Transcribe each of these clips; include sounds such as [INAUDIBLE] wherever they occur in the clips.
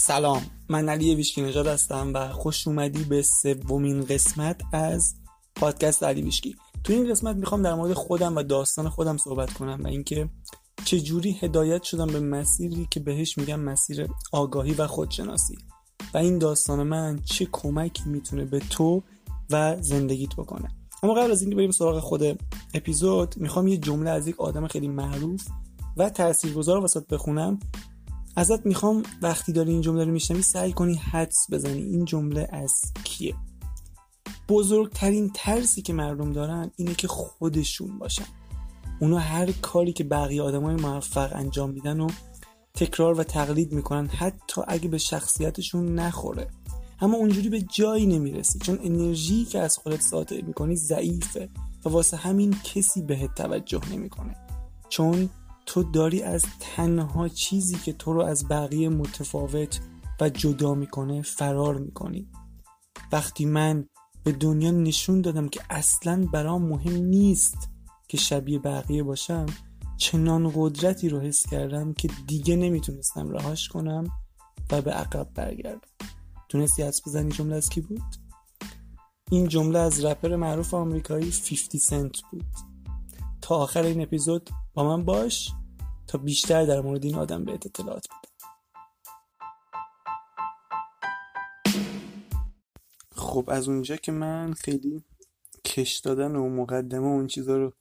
سلام. من علی ویشکی نژاد هستم و خوش اومدی به سومین قسمت از پادکست علی ویشکی. تو این قسمت می‌خوام در مورد خودم و داستان خودم صحبت کنم و اینکه چجوری هدایت شدم به مسیری که بهش میگم مسیر آگاهی و خودشناسی و این داستان من چه کمکی می‌تونه به تو و زندگیت بکنه. اما قبل از اینکه بریم سراغ خود اپیزود می‌خوام یه جمله از یک آدم خیلی معروف و تاثیرگذار واسط بخونم ازت می‌خوام وقتی داری این جمله رو میشنوی سعی کنی حدس بزنی. این جمله از کیه؟ بزرگترین ترسی که مردم دارن اینه که خودشون باشن. اونا هر کاری که بقیه آدمای موفق انجام میدن و تکرار و تقلید می‌کنن حتی اگه به شخصیتشون نخوره. اما اونجوری به جایی نمی‌رسی چون انرژی که از خودت ساطع می‌کنی ضعیفه و واسه همین کسی بهت توجه نمی‌کنه. چون تو داری از تنها چیزی که تو رو از بقیه متفاوت و جدا می‌کنه فرار می‌کنی. وقتی من به دنیا نشون دادم که اصلا برام مهم نیست که شبیه بقیه باشم چنان قدرتی رو حس کردم که دیگه نمی‌تونستم رهاش کنم و به عقب برگردم. تونستی حدس بزنی جمله از کی بود؟ این جمله از رپر معروف آمریکایی 50 سنت بود. تا آخر این اپیزود با من باش. تا بیشتر در مورد این آدم به اطلاعات بدم. خب از اونجا که من خیلی کش دادن و مقدمه و اون چیزا رو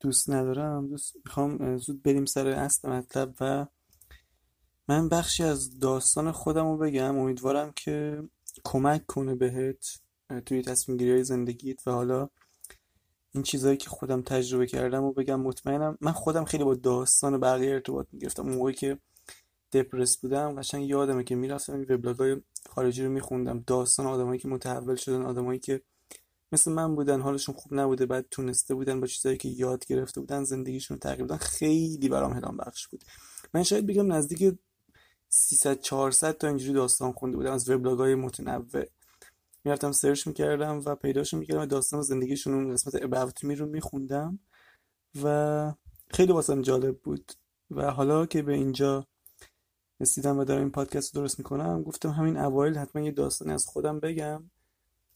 دوست ندارم دوست می‌خوام زود بریم سر اصل مطلب و من بخشی از داستان خودم رو بگم. امیدوارم که کمک کنه بهت توی تصمیم گیری زندگیت و حالا این چیزهایی که خودم تجربه کردم و بگم مطمئنم. من خودم خیلی با داستان بقیه ارتباط می‌گرفتم. موقعی که دپرس بودم قشنگ یادمه که می‌رفتم این وبلاگ‌های خارجی رو میخوندم. داستان آدمایی که متحول شدن آدمایی که مثل من بودن حالشون خوب نبوده بعد تونسته بودن با چیزایی که یاد گرفته بودن زندگیشون رو تغییر بدن. خیلی برام هلام بخش بود. من شاید بگم نزدیک 300 400 تا اینجوری داستان خونده بودم از وبلاگ‌های متنوع. می‌رفتم سرچ می‌کردم و پیداشو می‌کردم داستان زندگیشون اون قسمت اباوت می رو میخوندم و خیلی واسم جالب بود و حالا که به اینجا رسیدم و دارم این پادکست رو درست می‌کنم گفتم همین اوایل حتما یه داستانی از خودم بگم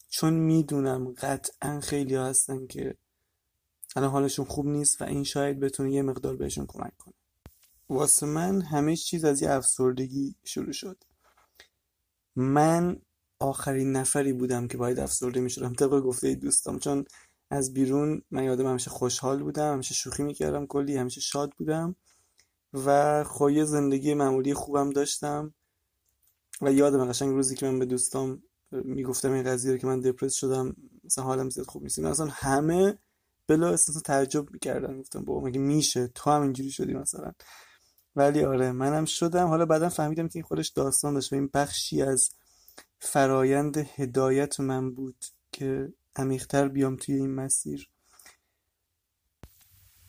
چون می‌دونم قطعا خیلی هستن که الان حالشون خوب نیست و این شاید بتونه یه مقدار بهشون کمک کنه. واسه من همه چیز از یه افسردگی شروع شد. من آخرین نفری بودم که باید افسرده می‌شدم طبق گفته دوستم چون از بیرون من یادم همیشه خوشحال بودم همیشه شوخی می‌کردم کلی همیشه شاد بودم و خوی زندگی معمولی خوبم داشتم و یادم قشنگ روزی که من به دوستام می‌گفتم این قضیه رو که من دپرس شدم مثلا حالم زیاد خوب نیست. اصلا همه بلا اساس تعجب می‌کردن. گفتم بابا مگه میشه؟ تو هم اینجوری شدی مثلا. ولی آره منم شدم. حالا بعدا فهمیدم که این خودش داستان داشت و این بخشی از فرایند هدایت من بود که عمیقتر بیام توی این مسیر.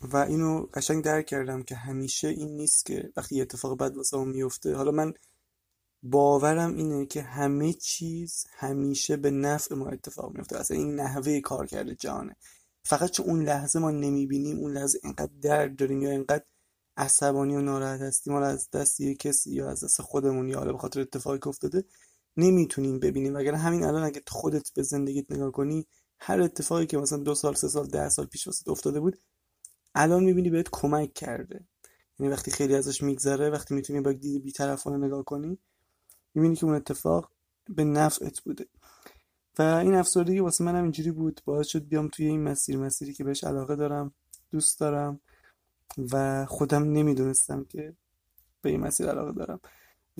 و اینو قشنگ درک کردم که همیشه این نیست که وقتی اتفاق بد واسه هم میفته حالا من باورم اینه که همه چیز همیشه به نفع ما اتفاق میفته اصلا این نحوه کار کرده جهانه. فقط چون اون لحظه ما نمی‌بینیم اون لحظه اینقدر درد داریم یا اینقدر عصبانی و ناراحت هستیم حالا از دست یه کسی یا از دست خودمون یا حالا به خاطر اتفاقی که افتاده نمی‌تونیم ببینیم. اگر همین الان اگه خودت به زندگیت نگاه کنی هر اتفاقی که مثلا دو سال سه سال ده سال پیش واسه افتاده بود الان می‌بینی بهت کمک کرده. یعنی وقتی خیلی ازش میگذره وقتی می‌تونی با دید بیطرفانه نگاه کنی می‌بینی که اون اتفاق به نفعت بوده. و این افسردگی واسه منم اینجوری بود. باعث شد بیام توی این مسیر. مسیری که بهش علاقه دارم دوست دارم و خودم نمی‌دونستم که به این مسیر علاقه دارم.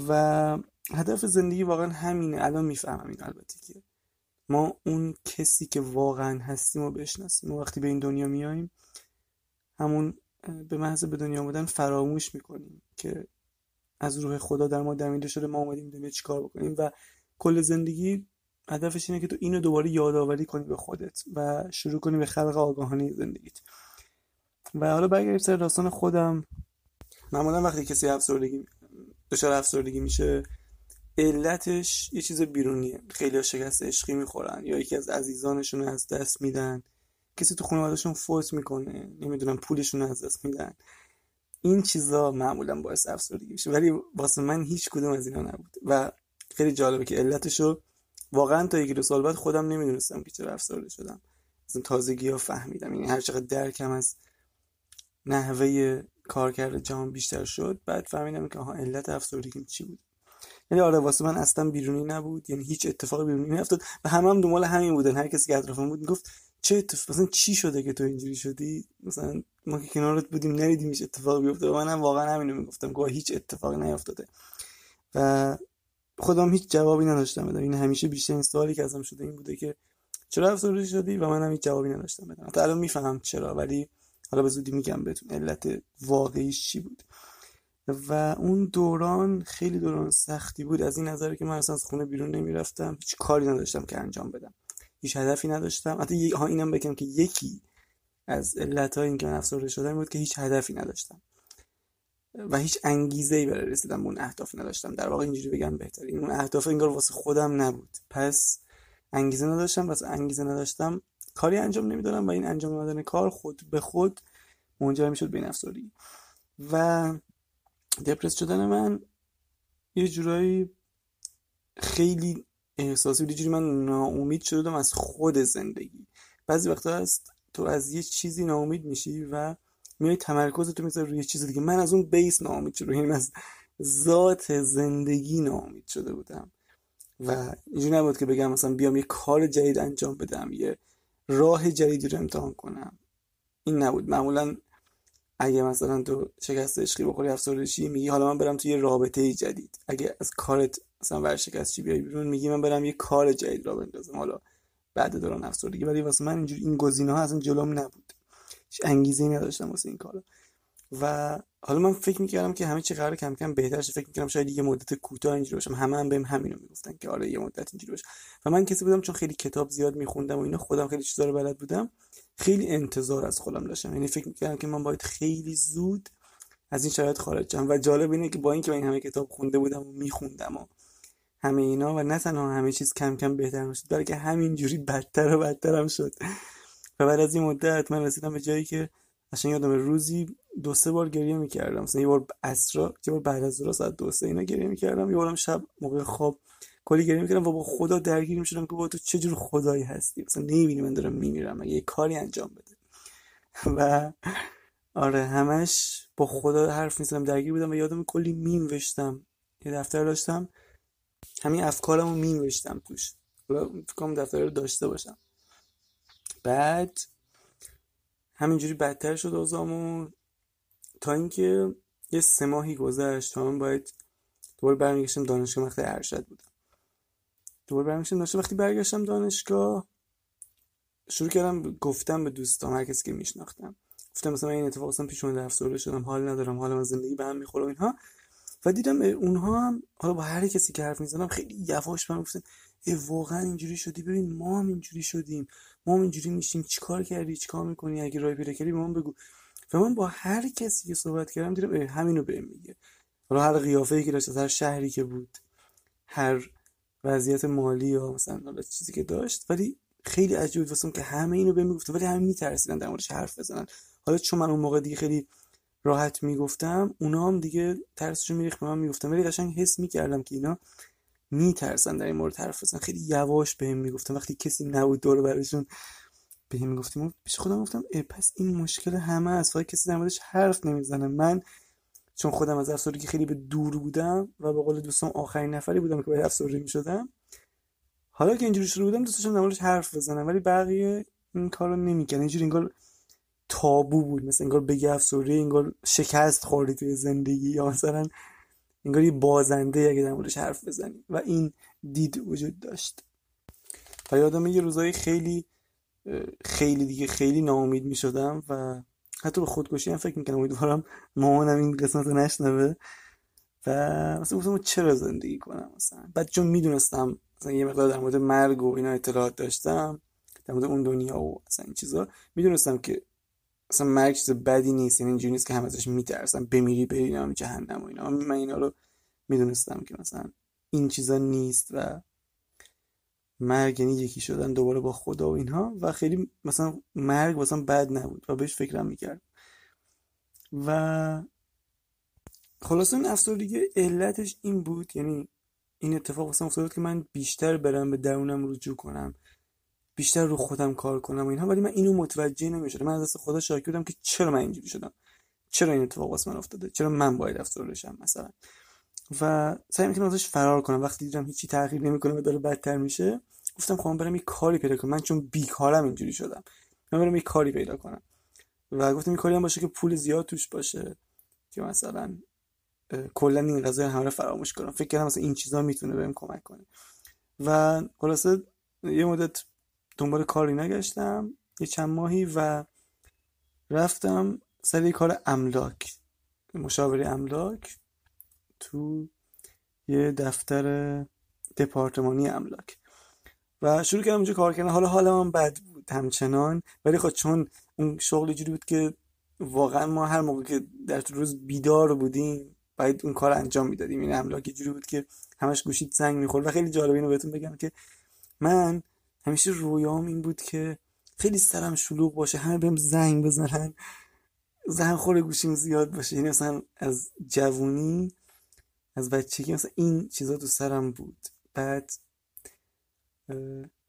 و هدف زندگی واقعا همینه. الان می‌فهمم این البته که ما اون کسی که واقعا هستیم و بشناسیم. ما وقتی به این دنیا میاییم همون به محض به دنیا آمدن فراموش می‌کنیم که از روح خدا در ما دمیده شده ما اومدیم دنیا چیکار بکنیم. و کل زندگی هدفش اینه که تو اینو دوباره یادآوری کنی به خودت و شروع کنی به خلق آگاهانه زندگیت. و حالا برگردیم سر داستان خودم. معمولا وقتی کسی افسردگی دچار افسردگی میشه علتش یه چیز بیرونیه. خیلی شکست عشقی می‌خورن یا یکی از عزیزانشون از دست میدن. کسی تو خانوادهشون فوت می‌کنه نمی‌دونم پولشون از دست میدن. این چیزا معمولا باعث افسردگی میشه. ولی واسه من هیچ کدوم از اینا نبود و خیلی جالبه که علتشو واقعا تا یک دو سال بعد خودم نمی‌دونستم که چرا افسرده شدم. از تازگی ها فهمیدم. یعنی هر چقدر درکم از نحوه کارکرد جهان بیشتر شد بعد فهمیدم که آها علت افسردگی چی بود. یعنی آره واسه من اصلا بیرونی نبود. یعنی هیچ اتفاق بیرونی نمیافتاد و همه هم دنبال همین بودن. هر کسی که اطرافم بود می‌گفت چه اتفاق مثلا چی شده که تو اینجوری شدی؟ مثلا ما که کنارت بودیم ندیدیم هیچ اتفاق بیفته. و منم واقعا همینو می‌گفتم. که هیچ اتفاقی نیافتاده. و خودم هیچ جوابی نداشتم بدم. این همیشه بیشتر این سوالی که ازم شده این بوده که چرا افسرده شدی؟ و منم هیچ جوابی نداشتم بدم. تا الان می‌فهمم چرا. ولی حالا به زودی میگم بهتون علت واقعیش چی بود. و اون دوران خیلی دوران سختی بود. از این نظر که من اصلا از خونه بیرون نمی‌رفتم. هیچ کاری نداشتم که انجام بدم. هیچ هدفی نداشتم. حتی ها اینم بگم که یکی از علت این که من افسرده شدم بود که هیچ هدفی نداشتم. و هیچ انگیزه ای برای رسیدن به اون اهداف نداشتم. در واقع اینجوری بگم بهتر این اون اهداف انگار واسه خودم نبود. پس انگیزه نداشتم. واسه انگیزه نداشتم. کاری انجام نمی‌دادم و این انجام دادن کار خود به خود منجر می‌شد به افسردگی. و دپرس شدن من یه جورایی خیلی احساسی بود. جوری من ناامید شدم از خود زندگی. بعضی وقتا هست تو از یه چیزی ناامید میشی و میای تمرکز تو می‌ذاری روی چیز دیگه. من از اون بیس ناامید شدم. یعنی از ذات زندگی ناامید شده بودم. و اینجوری نبود که بگم مثلا بیام یه کار جدید انجام بدم یه راه جدیدی رو امتحان کنم. این نبود. معمولا اگه مثلا تو شکست عشقی بخوری افسردگی میگی حالا من برم توی یه رابطه جدید. اگه از کارت مثلا ورشکستی بیای بیرون میگی من برم یه کار جدید را بندازم. حالا بعد دوران افسردگی ولی واسه من اینجوری این گزینه ها اصلا جلوم نبود. هیچ انگیزه نداشتم واسه این کارا. و حالا من فکر می‌کردم که همه چی قرار کم کم بهتر شه. فکر می‌کردم شاید یه مدت کوتاه اینجوری باشم. همه هم بهم همینو می‌گفتن که آره یه مدت اینجوری باشه و من کسی بودم چون خیلی کتاب زیاد میخوندم و اینا خودم خیلی چیزا رو بلد بودم. خیلی انتظار از خودم داشتم. یعنی فکر می‌کردم که من باید خیلی زود از این شرایط خارج شم. و جالب اینه که با اینکه من این همه کتاب خونده بودم و میخوندم و همه اینا و نه تنها همه چیز کم کم بهتر می‌شد بلکه همینجوری بدتر و بدتر هم شد. و بعد از این مدت من رسیدم به جایی که اصلا یادم روزی دو سه بار گریه می‌کردم. مثلا یه بار اسرا یه بار بعد از ظهر ساعت دو سه اینا گریه می‌کردم. یه بارم شب موقع خواب کلی گریه می‌کردم. و با خدا درگیر می‌شدم که با تو چه جور خدایی هستی. مثلا نمی‌بینی من دارم میمیرم. یه کاری انجام بده؟ و آره همش با خدا حرف می‌زدم. درگیر بودم و یادم کلی میم وشتم. یه دفتر داشتم. همین افکارمو میم وشتم توش. حالا فکرم دفتر رو داشته باشم. بعد همینجوری بدتر شد اوزامون تا اینکه یه سه ماهی گذشت. تا من باید دوباره برمیگشتم دانشگاه وقتی ارشد بودم. دوباره برمیگشتم دانشگاه وقتی برگشتم دانشگاه شروع کردم گفتم به دوستان هر کسی که میشناختم. گفتم مثلا این اتفاق اصلا پیش اومده افسرده شدم حال ندارم حالا من زندگی به هم می‌خوره اینها. و دیدم اونها هم حالا با هر کسی که حرف می‌زنم خیلی یواش من گفتن واقعا اینجوری شدی؟ ببین ما هم اینجوری شدیم. ما هم اینجوری میشیم. چیکار کردی؟ چیکار می‌کنی؟ اگه راه پیدا کردی به من بگو. و من با هر کسی که صحبت کردم دیدم همینو بهم میگه. حالا هر قیافه که داشت هر شهری که بود هر وضعیت مالی یا مثلا چیزی که داشت ولی خیلی عجیب واسم که همه اینو بهم می‌گفتن ولی همه میترسیدن در موردش حرف بزنن. حالا چون من اون موقع دیگه خیلی راحت می‌گفتم اونا هم دیگه ترسشون میریخت به من می‌گفتم ولی قشنگ حس می‌کردم که اینا میترسن در این مورد حرف بزنن. خیلی یواش بهم می‌گفتن. وقتی کسی نبود دور برشون بهم می‌گفتیم. پیش خودم گفتم پس این مشکل همه است. کسی در موردش حرف نمی‌زنه. من چون خودم از افسردگی خیلی به دور بودم و به قول دوستان آخرین نفری بودم که باید افسردگی می‌شدم. حالا که اینجوری شروع بودم دوستشم در موردش حرف بزنم ولی بقیه این کارو نمی‌کنه اینجوری انگار تابو بود. مثل انگار بگی افسردگی انگار شکست خوردی توی زندگی. یا مثلا انگار یه بازنده اگه در حرف بزنی. و این دید وجود داشت. و یادم یه روزایی خیلی خیلی دیگه خیلی ناامید می شدم و حتی به خودکشی هم فکر می‌کنم امیدوارم مامانم این قسمت رو نشنوه. و مثلا گفتم چرا زندگی کنم مثلا؟ بعد چون می‌دونستم مثلا یه مقدار در مورد مرگ و اینا اطلاعات داشتم در مورد اون دنیا و مثلا این چیزا می‌دونستم که مثلا مرگ چیز بدی نیست یعنی اینجوری نیست که همه ازش میترسن بمیری بری نام جهنم و اینا. من اینا رو می‌دونستم که مثلا این چیزا نیست و مرگ یعنی یکی شدن دوباره با خدا و اینها و خیلی مثلا مرگ مثلا بد نبود و بهش فکرم می‌کرد و خلاص این افسردگی علتش این بود یعنی این اتفاق واسه افتاد که من بیشتر برم به درونم رجوع کنم بیشتر رو خودم کار کنم و اینها ولی من اینو متوجه نمی‌شدم. من از دست خدا شاکی بودم که چرا من اینجوری شدم؟ چرا این اتفاق واسه من افتاده؟ چرا من باید افسرده بشم مثلا؟ و سعی می‌کنم ازش فرار کنم. وقتی دیدم هیچی تغییر نمی‌کنه و داره بدتر میشه گفتم خب برم یه کاری پیدا کنم. من چون بیکارم اینجوری شدم. من برم یه کاری پیدا کنم. و گفتم این کاری هم باشه که پول زیاد توش باشه که مثلا کلا این قضیه همه فراموش کنم. فکر کردم مثلا این چیزا می‌تونه بهم کمک کنه. و خلاصه یه مدت دنبال کاری نگشتم. یه چند ماهی و رفتم سر کار املاک مشاوره املاک تو یه دفتر دپارتمانی املاک. و شروع کردم اونجا کار کردن. حالا حالا من بد بود همچنان. ولی خب چون اون شغل جوری بود که واقعا ما هر موقع که در روز بیدار بودیم باید اون کار انجام می‌دادیم. این املاک جوری بود که همش گوشید زنگ می‌خورد. و خیلی جالب اینو بهتون بگم که من همیشه رویام این بود که خیلی سرم شلوغ باشه همه بهم زنگ بزنن زن خوره گوشیم زیاد باشه. یعنی مثلا از جوونی از بچگی مثلا این چیزا تو سرم بود. بعد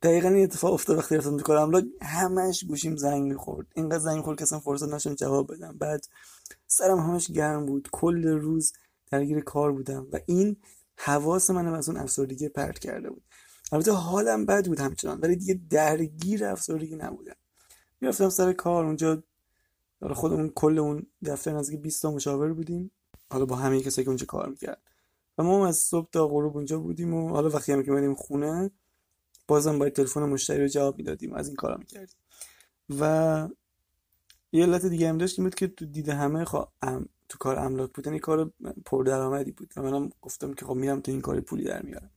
دقیقا این اتفاق افتاد وقتی رفتم تو کار املاک همش گوشیم زنگ می‌خورد. اینقدر زنگ خورد که اصلا فرصت نشون جواب بدم. بعد سرم همش گرم بود. کل روز درگیر کار بودم و این حواس منم از اون افسردگی پرت کرده بود. البته حالم بد بود همچنان ولی دیگه درگیر افسردگی نبودم. می‌رفتم سر کار. اونجا خودمون کل اون دفتر نزدیک 20 تا مشاور بودیم. حالا با همه کسایی که اونجا کار می‌کرد و ما از صبح تا غروب اونجا بودیم و حالا وقتی هم که خونه بازم باید تلفن مشتری رو جواب می‌دادیم از این کارا می‌کردیم. و یه علت دیگه هم داشت بود که تو دیده همه خوا... تو کار املاک بودن یه کار پردرآمدی بود. و منم گفتم که خب میرم تو این کاری پولی در میارم.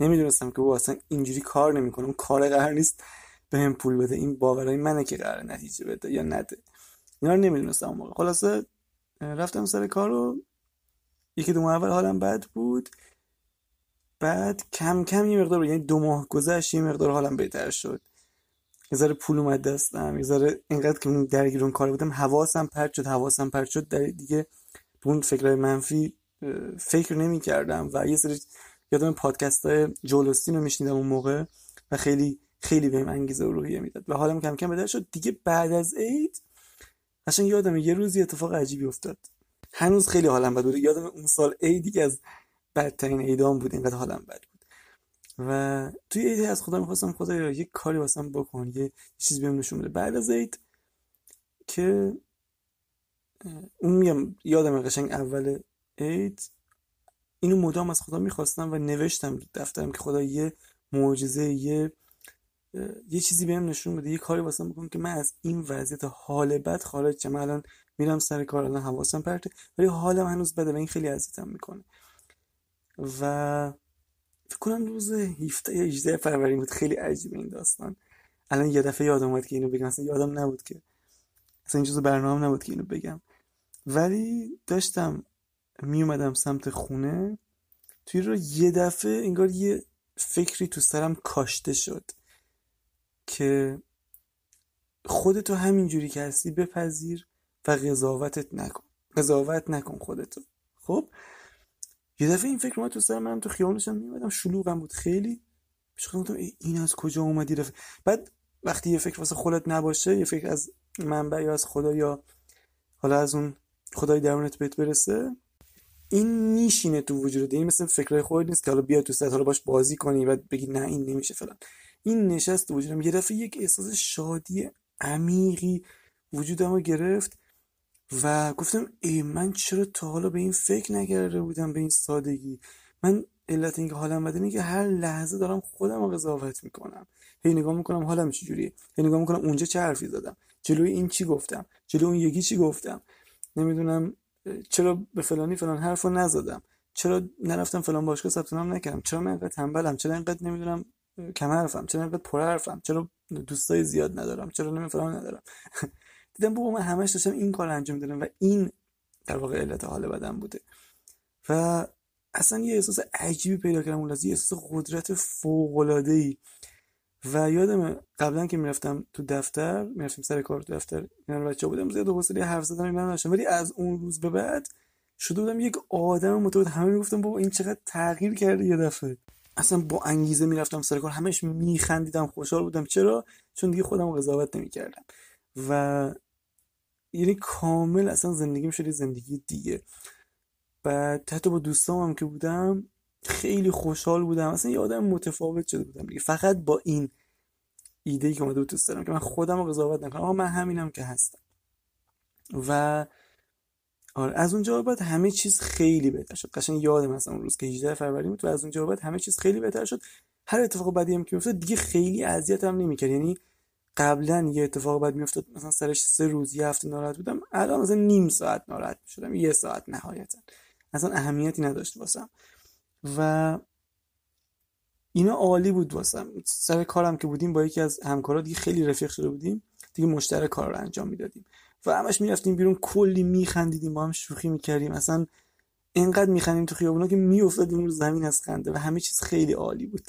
نمی‌دونستم که با اصلا اینجوری کار نمی‌کنم کار قرار نیست بهم پول بده. این باورای منه که قرار نتیجه بده یا نده. اینا رو نمی‌دونستم اون موقع. خلاصه رفتم سر کار رو یکی دو ماه اول حالم بد بود. بعد کم کم یه مقدار یعنی دو ماه گذشت یه مقدار حالم بهتر شد. یه ذره پول اومد دستم یه ذره اینقدر که درگیر اون کار بودم حواسم پرت شد حواسم پرت شد. در دیگه اون فکرهای منفی فکر نمی کردم و یه سری یادم پادکست های جولستین رو میشنیدم اون موقع و خیلی خیلی بهم انگیزه و روحیه می‌داد و حالم کم کم بهتر شد. دیگه بعد از عید قشنگ یادم یه روزی اتفاق عجیبی افتاد. هنوز خیلی حالم بد بود یادم اون سال عیدی از بدترین عیدام بود اینقدر حالم بد بود. و توی عید از خدا می‌خواستم خدا یه کاری واسم بکن یه چیزی بهم نشون بده. بعد از عید که اون میگم یادم قشنگ اول عید اینو مدام از خدا می‌خواستم و نوشتم دفترم که خدا یه معجزه یه یه چیزی بهم نشون بده یه کاری واسم بکن که من از این وضعیت حال بد خارج شم. الان میرم سر کار الان حواسم پرته ولی حالم هنوز بده و این خیلی اذیتم می‌کنه. و فکر کنم روز 17 یا 18 فروردین بود. خیلی عجیب این داستان. الان یه دفعه یادم اومد که اینو بگم. اصلا یادم نبود که اصلا این برنامه نبود که اینو بگم. ولی داشتم می اومدم سمت خونه. توی رو یه دفعه انگار یه فکری تو سرم کاشته شد که خودتو همینجوری که هستی بپذیر و قضاوتت نکن. قضاوت نکن خودتو. خب؟ یه دفعه این فکر اومد تو سر من تو داشتم میومدم شلوغم بود. خیلی پیش خودم این از کجا اومدی؟ رفت. بعد وقتی یه فکر واسه خودت نباشه یه فکر از منبع یا از خدا یا حالا از اون خدای درونت بهت برسه این میشینه تو وجود این مثل فکرهای خود نیست که حالا بیا تو سر حالا باش بازی کنی و بگی نه این نمیشه فلان. این نشست وجودم. یه دفعه یک احساس شادی عمیقی وجودم رو گرفت. و گفتم ای من چرا تا حالا به این فکر نکرده بودم به این سادگی؟ من علت اینکه حالم بده که هر لحظه دارم خودم رو قضاوت می‌کنم. هی نگاه می‌کنم حالم چجوریه هی نگاه می‌کنم اونجا چه حرفی زدم؟ جلوی این چی گفتم؟ جلوی اون یکی چی گفتم؟ نمی‌دونم چرا به فلانی فلان حرف رو نزدم؟ چرا نرفتم فلان باشگاه ثبت نام نکردم؟ چرا من اینقدر تنبلم؟ چرا اینقدر نمی‌دونم کم حرفم؟ چرا اینقدر پر حرفم؟ چرا دوستای زیاد ندارم؟ چرا نمی فلان ندارم؟ [LAUGHS] دیدم بابا من همش داشتم این کار انجام دادم و این در واقع علت حال بدن بوده. و اصلا یه احساس عجیبی پیدا کردم اون یه احساس قدرت فوق العاده ای و یادم قبلا که می‌رفتم تو دفتر می‌رفتیم سر کار تو دفتر اینا بچه بودم زیاد حوصله حرف زدن اینا نداشتم. ولی از اون روز به بعد شده بودم یک آدم متفاوت. همه می‌گفتم بابا این چقدر تغییر کرده یه دفعه. اصلا با انگیزه می‌رفتم سر کار. همش میخندیدم خوشحال بودم. چرا؟ چون دیگه خودم قضاوت نمی‌کردم. و یعنی کامل اصلا زندگیم شده زندگی دیگه. بعد حتی با دوستام هم که بودم خیلی خوشحال بودم. اصلا یه آدم متفاوت شده بودم دیگه. فقط با این ایده ای که اومده دوست دارم که من خودم رو قضاوت نکنم. اما من همینم که هستم. و آره از اونجا بعد همه چیز خیلی بهتر شد. قشنگ یادم مثلا اون روز که 18 فروری بود و از اونجا بعد همه چیز خیلی بهتر شد. هر اتفاق بدی هم که افتاد دیگه خیلی اذیتم نمی‌کرد. یعنی قبلا یه اتفاق بد میافتاد. مثلا سرش سه روز یه هفته ناراحت بودم. الان مثلا نیم ساعت ناراحت می‌شدم. یه ساعت نهایتا. اصلا اهمیتی نداشت واسم. و اینا عالی بود واسم. سر کارم که بودیم با یکی از همکارا دیگه خیلی رفیق شده بودیم. دیگه مشترک کار رو انجام می‌دادیم. و همش می‌رفتیم بیرون. کلی میخندیدیم. با هم شوخی می‌کردیم. اصلا اینقدر میخندیم تو خیابونا که میافتادیم رو زمین از خنده. و همه چیز خیلی عالی بود.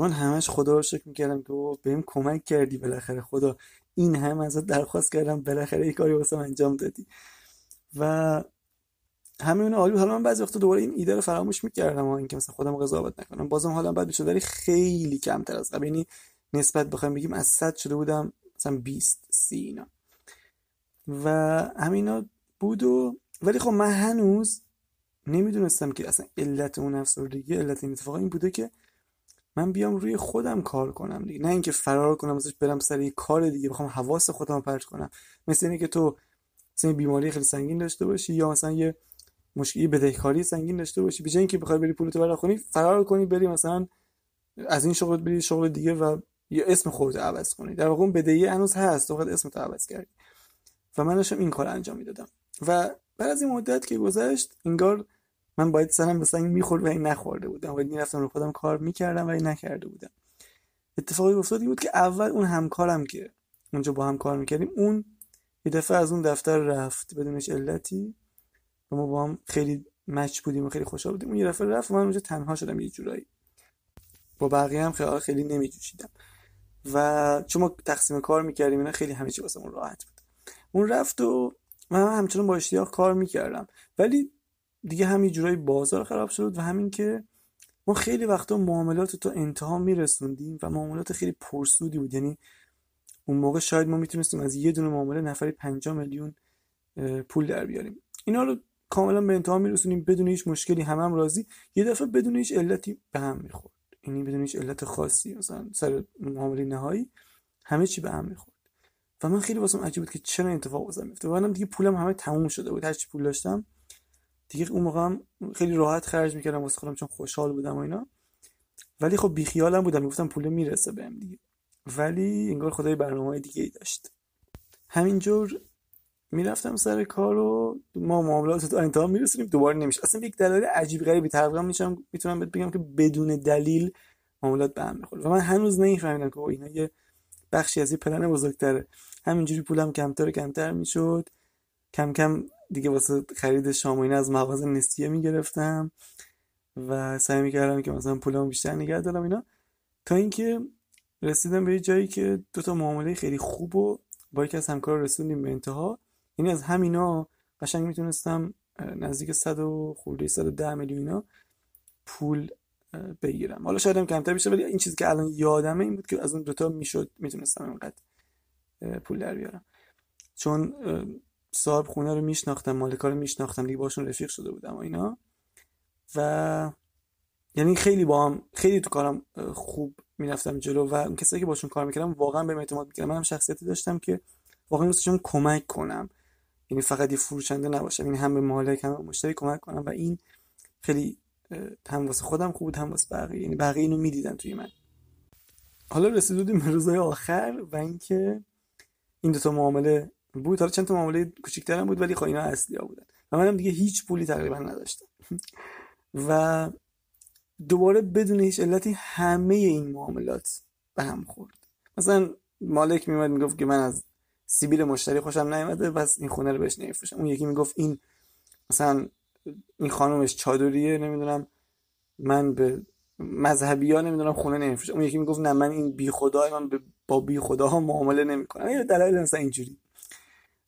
من همش خدا رو شکر می‌کردم که بهم کمک کردی بالاخره. خدا این هم ازت درخواست کردم بالاخره یه کاری واسم انجام دادی. و همین عالی حالا من بعضی وقتا دوباره این ایده رو فراموش می‌کردم و اینکه مثلا خودم قضاوت نکنم. بازم حالا بعد میشه ولی خیلی کمتر از قبل. یعنی نسبت بخوایم بگیم از 100 شده بودم مثلا 20 30 اینا. و همینا بود و ولی خب من هنوز نمی‌دونستم که اصلا علت اون افسردگی علت این اتفاق این بوده که من بیام روی خودم کار کنم دیگه. نه اینکه فرار کنم ازش برم سر یه کار دیگه بخوام حواس خودم پرت کنم. مثل اینکه تو مثلا بیماری خیلی سنگین داشته باشی یا مثلا یه مشکلی بدهکاری سنگین داشته باشی. به اینکه بخوای بری پولتو برا کنی فرار کنی بری مثلا از این شغل بری شغل دیگه و یا اسم خودت عوض کنی. در واقع اون بدهی هنوز هست تو اسم تو عوض کردی. و من داشتم این کار انجام می‌دادم. و بعد از این مدت که گذشت انگار من باید سرم به سنگ می‌خورد و این نخورده بودم. باید می‌رفتم رو خودم کار می‌کردم و این نکرده بودم. اتفاقی افتادی بود که اول اون همکارم که اونجا با هم کار می‌کردیم اون یه دفعه از اون دفتر رفت بدونش علتی. و ما با هم خیلی مچ بودیم و خیلی خوشحال بودیم. اون یه دفعه رفت و من اونجا تنها شدم یه جورایی. با بقیه هم خیلی خیلی نمیجوشیدم. و چون ما تقسیم کار می‌کردیم اینا خیلی همه چی واسه اون راحت بود. اون رفت و من همچنان با اشتیاق کار می‌کردم. ولی دیگه همین جورایی بازار خراب شد و همین که ما خیلی وقتا معاملات تو انتها میرسوندیم و معاملات خیلی پرسودی بود. یعنی اون موقع شاید ما می‌تونستیم از یه دونه معامله نفری 5 میلیون پول در بیاریم. اینا رو کاملا به انتها میرسونیم بدون هیچ مشکلی هم هم راضی. یه دفعه بدون هیچ علتی به هم می‌خورد. یعنی بدون هیچ علت خاصی مثلا سر معامله نهایی همه چی به هم می‌خورد. و من خیلی واسم عجیب بود که چرا اتفاق واسم میفته و دیگه پولم همه تموم شده بود. هر چی پول داشتم دیگه اون موقع هم خیلی راحت خرج می‌کردم واسه خودم چون خوشحال بودم و اینا. ولی خب بیخیالم بودم گفتم پول می‌رسه بهم دیگه. ولی انگار خدای برنامه دیگه ای داشت. همینجور می‌رفتم سر کار و ما معاملات تو انتها میرسونیم دوباره نمیشه. اصلا یک دلیل عجیب غریبی تقریبا میشم می‌تونم بهت بگم که بدون دلیل معاملات به هم می‌خوره و من هنوز نمیفهمیدم که اینا یه بخشی از یه پلن بزرگتره. همینجوری پولم کمتر و کمتر می‌شد. کم کم دیگه واسه خرید شام از مغازه نسیه می‌گرفتم و سعی می‌کردم که مثلا پولم بیشتر نگه دارم اینا. تا اینکه رسیدم به یه جایی که دو تا معامله خیلی خوب و با یکی از همکار رسیدیم به انتها. یعنی از همینا قشنگ می‌تونستم نزدیک 100 و خورده 110 میلیون پول بگیرم. حالا شاید هم کمتر بشه ولی این چیزی که الان یادمه این بود که از اون دوتا می‌شد می‌تونستم اینقدر پول در بیارم. چون صاحب خونه رو میشناختم مالکا رو میشناختم دیگه باشون رفیق شده بودم و اینا. و یعنی خیلی با هم خیلی تو کارم خوب می‌رفتم جلو و اون کسایی که باشون کار می‌کردم واقعا به اعتماد می‌کردم منم شخصیتی داشتم که واقعا دوستشون کمک کنم. یعنی فقط یه فروشنده نباشم یعنی هم به مالک هم به مشتری کمک کنم و این خیلی هم واسه خودم خوب بود هم واسه بقیه. یعنی بقیه اینو می‌دیدن توی من. حالا رسیدیم به روزهای آخر و اینکه این دو تا معامله بود. حالا چند تا معامله کوچیک‌تر هم بود ولی خب اینا اصلی بودن. و منم دیگه هیچ پولی تقریبا نداشتم. و دوباره بدون هیچ علتی همه این معاملات به هم خورد. مثلا مالک میومد می‌گفت که من از سیبیل مشتری خوشم نیومده بس این خونه رو بهش نمیفروشم. اون یکی می‌گفت این مثلا این خانومش چادریه نمی‌دونم. من به مذهبی ها نمی‌دونم خونه نمیفروشم. اون یکی می‌گفت نه من این بی خدا من با بی خدا ها معامله نمی‌کنم. یه دلایل مثلا اینجوری.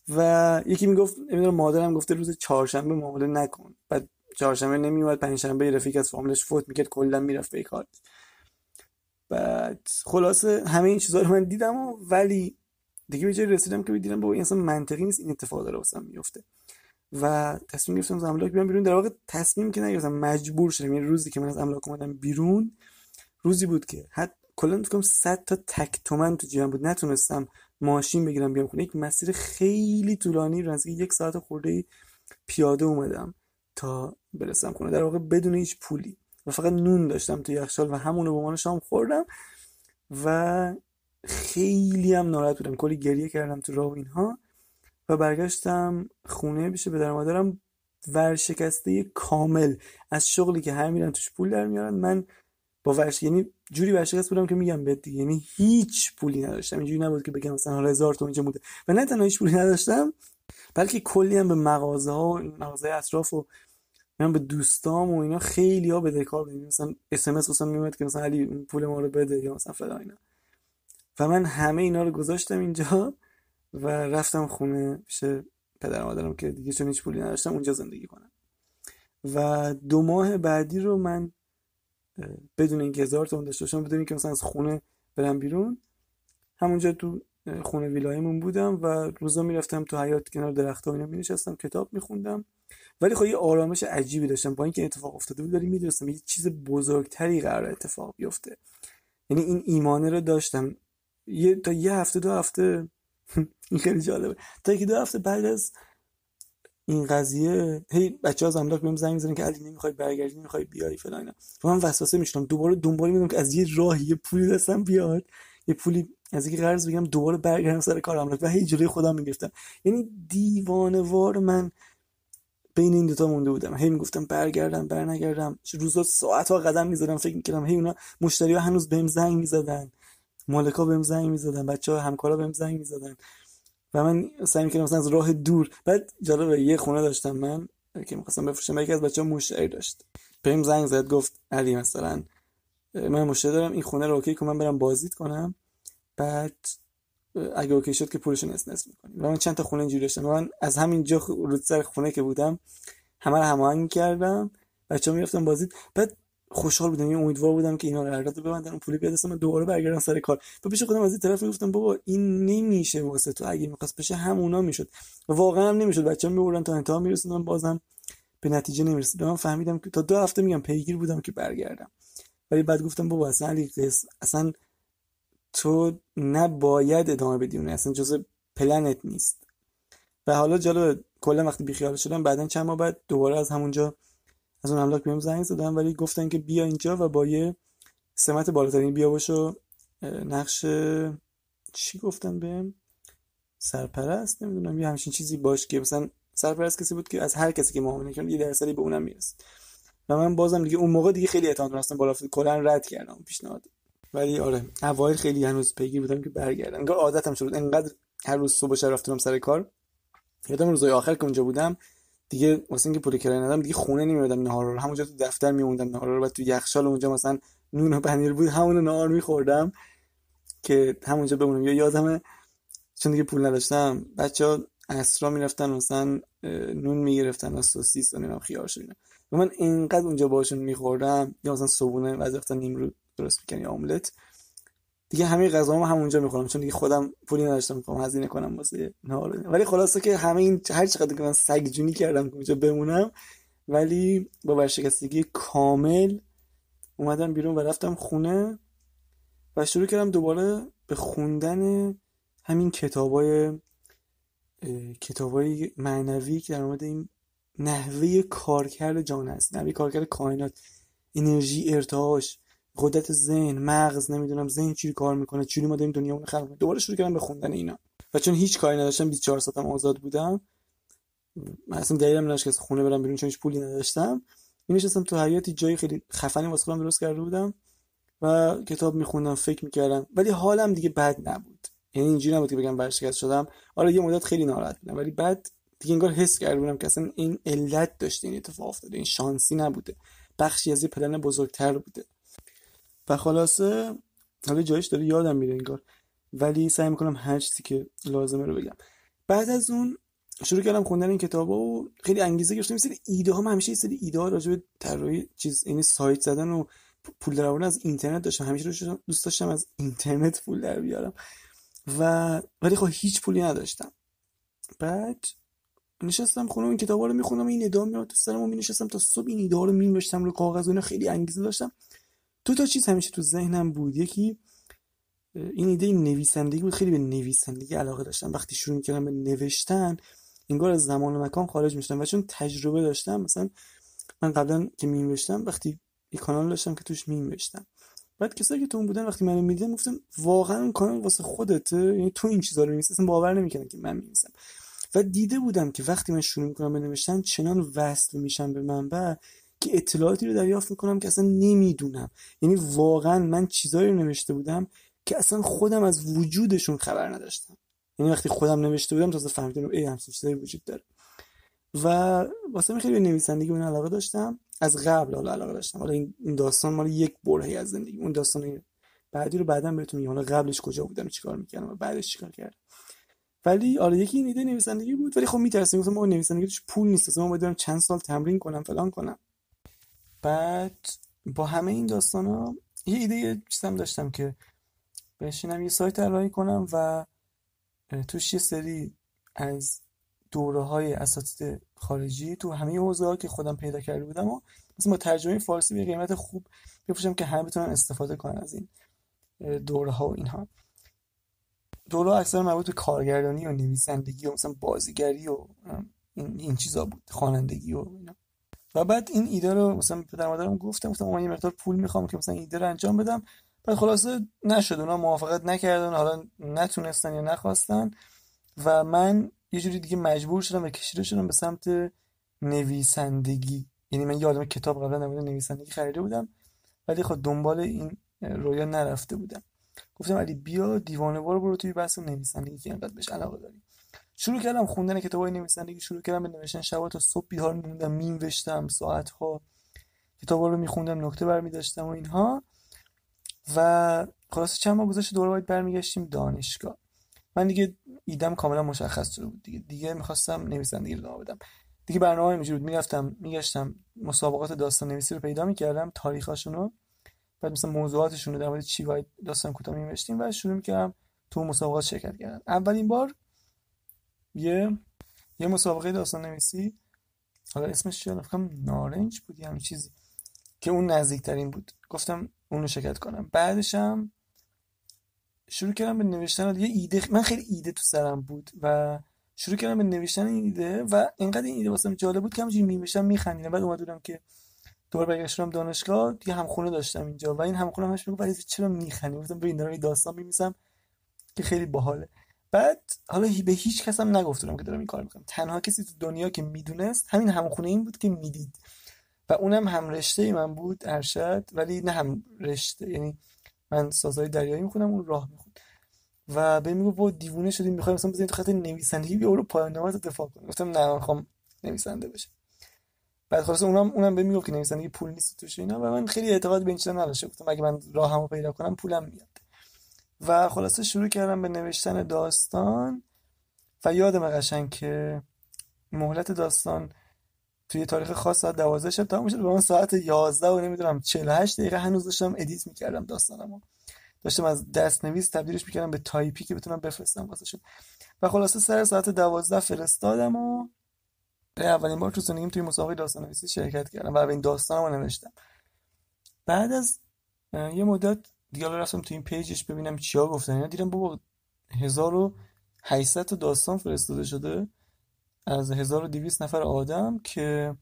و یکی می‌گفت نمی‌دونم مادرم گفته روز چهارشنبه معامله نکن. بعد چهارشنبه نمیومد پنجشنبه رفیق از فامیلش فوت می‌کرد کلا می‌رفت به کار بعد خلاصه همه این چیزها رو من دیدم و ولی دیگه به جای رسیدم که دیدم با این اصلا منطقی نیست این اتفاق داره واسم میفته و تصمیم گرفتم از املاک بیام بیرون. در واقع تصمیم که نگرفتم مجبور شدم. یعنی روزی که من از املاک اومدم بیرون روزی بود که حد کلا فکر 100 تا تک تومن تو جیبم بود. نتونستم ماشین بگیرم بیام خونه. یک مسیر خیلی طولانی رو یک ساعت خورده پیاده اومدم تا برسم خونه. در واقع بدون هیچ پولی. و فقط نون داشتم تو یخچال و همونو به عنوان شام خوردم و خیلی هم ناراحت بودم. کلی گریه کردم تو راه اینها و برگشتم خونه پیش به مادرم. ورشکسته کامل. از شغلی که همه میرن توش پول در میارن. من با ورش یعنی جوری ورشکست بودم که میگم بهت یعنی هیچ پولی نداشتم. اینجوری نبود که بگم مثلا هزار تومن اینجا بوده و نه تنها هیچ پولی نداشتم بلکه کلی هم به مغازه ها و مغازه اطراف و من به دوستام و اینا خیلی ها بدهکار بودیم. مثلا اس ام اس واسم میومد که مثلا علی پول ما رو بده یا مثلا فلان اینا. و من همه اینا رو گذاشتم اینجا و رفتم خونه پیش پدر مادرم که دیگه چون هیچ پولی نداشتم اونجا زندگی کنم. و دو ماه بعدی رو من بدون اینکه هزار تومن داشته باشم بدون اینکه مثلا از خونه برم بیرون. همونجا تو خونه ویلایمون بودم و روزا می‌رفتم تو حیات کنار درخت‌ها اینا مینشستم کتاب میخوندم. ولی خب یه آرامش عجیبی داشتم. با اینکه اتفاق افتاده بود ولی می‌دونستم یه چیز بزرگتری قرار اتفاق بیفته. یعنی این ایمانه رو داشتم. یه تا یه هفته دو هفته [LAUGHS] این خیلی جالبه. تا یکی دو هفته بعد از این قضیه هی بچه ها زملاک بهم زنگ می‌زنن که علی نمی‌خوای برگردی نمی‌خوای بیای فلان اینا. من وسوسه می‌شدم. دوباره دنبال می‌دونم که از یه راهی یه پولی دستم بیاد. یه پولی از اینکه قرض بگم دوباره برگردم سر کار املاک و هی جلوی خودم می‌گرفتم. یعنی دیوانه وار من بین این دوتا مونده بودم. هی می‌گفتم برگردم برنگردم. روزا ساعت ها قدم می‌زدم فکر می‌کردم هی اونا مشتری ها هنوز بهم زنگ می‌زدن. مالکا بهم زنگ می‌زدن بچه ها همکارا بهم زنگ می‌زدن. و من سعی می‌کردم مثلا از راه دور بعد جالبه یه خونه داشتم من که می‌خواستم بفروشم یکی از بچه ها مشتری داشت. بهم زنگ زد گفت علی مثلا من مشتری دارم این خونه رو اوکی کن من برم بازدید کنم. بعد اگه اوکی شد که پولشون نصف می‌کنیم. و من چند تا خونه اینجوری داشتم. من از همینجا رو سر خونه که بودم همه رو هماهنگ کردم. بچه‌ها می‌رفتم بازدید. بعد خوشحال بودم یه امیدوار بودم که اینا قرارداد ببندن اون پولی بیاد من دوباره برگردم سر کار. و پیش خودم از این طرف گفتم بابا این نمیشه واسه تو. اگه می‌خواست بشه همونا می‌شد. واقعا هم نمی‌شد. بچه‌ها می‌برن تا انتها میرسوندن بازم به نتیجه نمی‌رسید. من فهمیدم که تا دو هفته میگم پیگیر بودم که برگردم. ولی بعد گفتم بابا اصلا علی اصلا تو نباید ادامه بدی اون اصلا جزء پلنت نیست. و حالا جالب کلا وقتی بیخیال شدم بعدا چند ماه بعد دوباره از همونجا از اون املاک بهم زنگ زدن ولی گفتن که بیا اینجا و با یه سمت بالاترین بیا باشو. نقش چی گفتن بهم؟ سرپرست؟ نمی‌دونم یه همچین چیزی باش که مثلا سرپرست کسی بود که از هر کسی که معامله کرد یه درصدی به اونم می‌رسید و من بازم دیگه اون موقع دیگه خیلی اعتماد داشتم بالا کلا رد کردم پیشنهاد. ولی آره اوایل خیلی هنوز پیگیر بودم که برگردم. انگار عادتم شد. انقدر هر روز صبح رفتم سر کار. یادم روزای آخر که اونجا بودم دیگه واسه اینکه پول کرایه ندم دیگه خونه نمیادم نهار رو. همونجا تو دفتر میموندم نهار رو. و تو یخچال اونجا مثلا نون و پنیر بود همون نهار میخوردم که همونجا بمونم. یا یادمه چون دیگه پول نداشتم بچه اسرا می‌رفتن مثلا نون می‌گرفتن و سوسیس و نمی‌دونم خیار شدن و من اینقدر اونجا باشون میخوردم یا مثلا صبونه بعضی وقتا نیم درست می‌کنی آملت دیگه همه هم همونجا می‌خورم چون دیگه خودم پولی نداشتم می‌خوام هزینه کنم واسه نهار ولی خلاصه که همه این هر چقدر که من سگ جونی کردم که اونجا بمونم ولی با ورشکستگی کامل اومدم بیرون و رفتم خونه و شروع کردم دوباره به خوندن همین کتابای کتابای معنوی که در مورد این نحوه کارکرد جان است. نحوه کارکرد کائنات. انرژی ارتعاش. قدرت ذهن مغز نمی‌دونم ذهن چی کار می‌کنه چی ما داریم دنیا رو خلق دوباره شروع کردم به خوندن اینا. و چون هیچ کاری نداشتم 24 ساعتم آزاد بودم. من اصلا دلیلم نداشت که خونه برم بیرون چون هیچ پولی نداشتم. نشستم تو حیاتی جای خیلی خفنی واسه خودم درست کرده بودم و کتاب میخوندم فکر می‌کردم. ولی حالم دیگه بد نبود. یعنی اینجوری نبود که بگم برشکست شدم. آره یه مدت خیلی ناراحت بودم ولی بعد دیگه انگار حس کرده بودم که اصلا این علت داشته این اتفاق افتاده این شانسی نبوده. بخشی از یه پلن بزرگتر بوده. و خلاصه حالا جایش داره یادم میره انگار. ولی سعی می‌کنم هر چیزی که لازمه رو بگم. بعد از اون شروع کردم خوندن این کتاب و خیلی انگیزه گرفتم. سری ایده ها همیشه یه سری ایده ها راجع به طراحی چیز یعنی سایت زدن و پول در از اینترنت داشتم. همیشه دوست داشتم از اینترنت پول در بیارم. و ولی خب هیچ پولی نداشتم. بعد نشستم خونه این کتابا رو می‌خونم این ایده میاد تو سرم و نشستم تا صبح این ایده ها رو مینوشتم رو کاغذ و خیلی انگیزه داشتم. دو تا چیز همیشه تو ذهنم بود. یکی این ایده نویسندگی بود. خیلی به نویسندگی علاقه داشتم. وقتی شروع می‌کردم به نوشتن انگار از زمان و مکان خارج می‌شدم و چون تجربه داشتم مثلا من قبلا که مینوشتم وقتی یه کانال داشتم که توش مینوشتم. بعد کسایی که تو اون بودن وقتی منو می‌دیدن گفتم واقعا اون کانال واسه خودته؟ یعنی تو این چیزا رو می‌نویسی؟ اصلا باور نمی‌کنن که من می‌نویسم. و دیده بودم که وقتی من شروع می‌کنم به نوشتن چنان وصل میشم به منبع که اطلاعاتی رو دریافت می‌کنم که اصلا نمی‌دونم. یعنی واقعا من چیزایی رو نوشته بودم که اصلا خودم از وجودشون خبر نداشتم. یعنی وقتی خودم نوشته بودم تازه فهمیدم ای همچین چیزایی وجود داره. و واسه من خیلی به نویسندگی اون علاقه داشتم. از قبل حالا علاقه داشتم. حالا این داستان مال یک برهه از زندگی. اون داستان بعدی رو بعدا بهتون میگم. حالا قبلش کجا بودم چیکار می‌کردم و بعدش چیکار کردم. ولی آره یکی این ایده نویسندگی بود. ولی خب میترسیم گفتم ما نویسندگی توش پول نیست. ما باید چند سال تمرین کنم فلان کنم. بعد با همه این داستان ها یه ایده چیزم داشتم که بشینم یه سایت طراحی کنم و توش یه سری از دوره های اساتید خارجی تو همه حوزه که خودم پیدا کرده بودم و مثلا با ترجمه فارسی به قیمت خوب بفروشم که همه بتونن استفاده کنن از این دوره ها و اینها. دوره اکثر مربوط به کارگردانی و نویسندگی و مثلا بازیگری و این, این چیزا بود خوانندگی و اینا. و بعد این ایده رو مثلا پدر مادرم گفتم گفتم من یه مقدار پول می‌خوام که مثلا ایده رو انجام بدم. بعد خلاصه نشد اونا موافقت نکردن حالا نتونستن یا نخواستن. و من یه جوری دیگه مجبور شدم و کشیده شدم به سمت نویسندگی. یعنی من یادم کتاب قبلا نمیده نویسندگی خریده بودم ولی خب دنبال این رویا نرفته بودم. گفتم علی بیا دیوانه وار برو توی بحث نویسندگی که انقدر بهش علاقه داری شروع کردم خوندن کتابای نویسندگی شروع کردم به نوشتن. شبا تا صبح بیدار میموندم مینوشتم ساعت ها کتابا رو میخوندم نکته برمی داشتم و اینها. و خلاص چند ماه گذشت دوباره باید برمیگشتیم دانشگاه. من دیگه ایدم کاملا مشخص شده بود. دیگه دیگه می‌خواستم نویسندگی رو بدم. دیگه برنامه اینجوری بود. می‌رفتم میگشتم مسابقات داستان نویسی رو پیدا می‌کردم تاریخاشون رو بعد مثلا موضوعاتشون رو در مورد چی باید داستان کوتاه می‌نوشتیم و شروع می‌کردم تو مسابقات شرکت کردم اولین بار یه یه مسابقه داستان نویسی حالا اسمش چیه؟ فکرم نارنج بود یا چیزی که اون نزدیکترین بود. گفتم اون رو شرکت کنم. بعدشم شروع کردم به نوشتن. یه ایده من خیلی ایده تو سرم بود و شروع کردم به نوشتن این ایده و اینقدر این ایده واسم جالب بود که همینجوری می‌نوشتم می‌خندیدم. بعد اومد که دور برگشتم دانشگاه. دیگه همخونه داشتم اینجا و این همخونه همش می‌گفت ولی چرا میخندی؟ گفتم ببین دارم داستان میمیسم که خیلی باحاله. بعد حالا به هیچ کس هم نگفتم که دارم این کار می‌کنم. تنها کسی تو دنیا که می‌دونست همین همخونه این بود که می‌دید. و اونم هم رشته من بود ارشد ولی نه هم رشته یعنی من سازهای دریایی می‌خونم اون راه می‌خوند. و به میگه با دیوونه شدیم می‌خوایم مثلا بزنید تو خط نویسندگی بیا رو پایان نامه دفاع کنیم گفتم نه من می‌خوام نویسنده بشم. بعد خلاصه اونم اونم به می‌گفت که نویسندگی پول نیست توش اینا. و من خیلی اعتقاد به این چیزا نداشتم. گفتم اگه من راهمو پیدا کنم پولم میاد. و خلاصه شروع کردم به نوشتن داستان و یادم قشنگ که مهلت داستان توی تاریخ خاص ساعت 12 شب تموم شد. به من ساعت 11 و نمی‌دونم 48 دقیقه هنوز داشتم edit می‌کردم داستانمو. داشتم از دست نویس تبدیلش می‌کردم به تایپی که بتونم بفرستم واسه شد و خلاصه سر ساعت 12 فرستادم و اولین بار تو زندگیم توی مسابقه داستان نویسی شرکت کردم و اولین داستانمو نوشتم. بعد از یه مدت دیگه رفتم تو این پیجش ببینم چیا گفتن. اینا دیدم بابا 1800 تا داستان فرستاده شده از 1200 نفر آدم که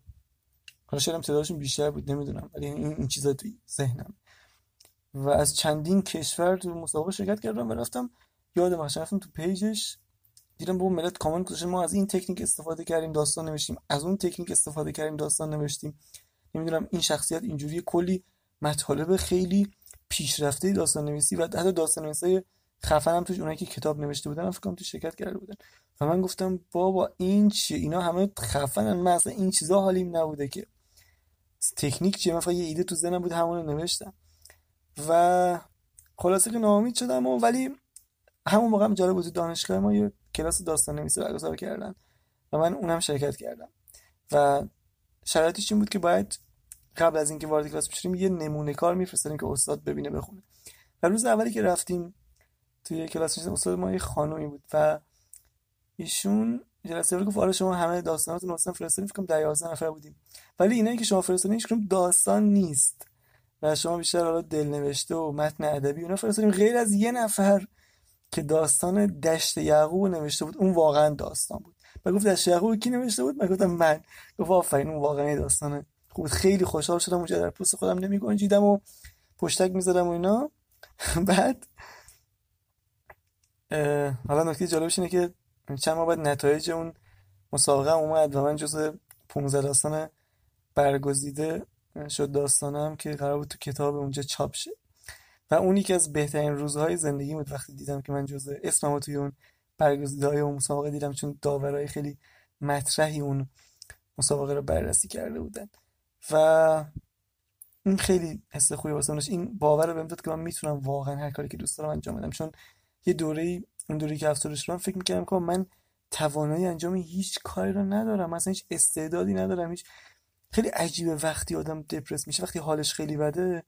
حالا شاید تعدادشون بیشتر بود نمی‌دونم. ولی این این چیزا تو ذهنم. و از چندین کشور تو مسابقه شرکت کردم و رفتم یادم رفتم تو پیجش دیدم با ملت کامنت گذاشتن ما از این تکنیک استفاده کردیم داستان نوشتیم. از اون تکنیک استفاده کردیم داستان نوشتیم. نمی‌دونم این شخصیت اینجوری کلی مطالب خیلی پیشرفته داستان نویسی و حتی داستان نویسی خفن هم توش اونایی که کتاب نوشته بودن فکر کنم تو شرکت کرده بودن. و من گفتم بابا این چیه اینا همه خفنن. من اصلا این چیزا حالیم نبوده که. تکنیک چیه؟ من فقط یه ایده تو ذهنم بود همون نوشتم. و خلاصه که ناامید شدم و ولی همون موقع جالب بود دانشگاه ما یه کلاس داستان نویسی برگزار کردن و من اونم شرکت کردم. و شرایطش این بود که باید قبل از اینکه وارد کلاس بشیم یه نمونه کار میفرستادیم که استاد ببینه بخونه. و روز اولی که رفتیم توی کلاس استاد ما یه خانومی بود و ایشون جلسه اول گفت آره شما همه داستاناتون واسه فرستادین فکر کنم 11 نفر بودیم. ولی اینایی که شما فرستادین هیچ داستان نیست. و شما بیشتر حالا دل نوشته و متن ادبی اونا فرستادیم غیر از یه نفر که داستان دشت یعقوب نوشته بود اون واقعا داستان بود. و گفت دشت یعقوب کی نوشته بود؟ من. گفتم من گفت آفرین اون واقعا داستانه خوب خیلی خوشحال شدم اونجا در پوست خودم نمیگنجیدم و پشتک می‌زدم و اینا. [LAUGHS] بعد حالا نکته جالبش اینه که چند ماه بعد نتایج اون مسابقه اومد و من جز 15 داستان برگزیده شد داستانم که قرار بود تو کتاب اونجا چاپ شه. و اون یکی از بهترین روزهای زندگی بود وقتی دیدم که من جزء اسممو توی اون برگزیده های اون مسابقه دیدم چون داورای خیلی مطرحی اون مسابقه رو بررسی کرده بودن. و این خیلی حس خوبی واسه این باور رو بهم داد که من می‌تونم واقعا هر کاری که دوست دارم انجام بدم. چون یه دوره اون دوری که افسردگی شدم فکر می‌کردم که من توانایی انجام هیچ کاری رو ندارم. مثلا هیچ استعدادی ندارم. هیچ خیلی عجیبه وقتی آدم دپرس میشه وقتی حالش خیلی بده.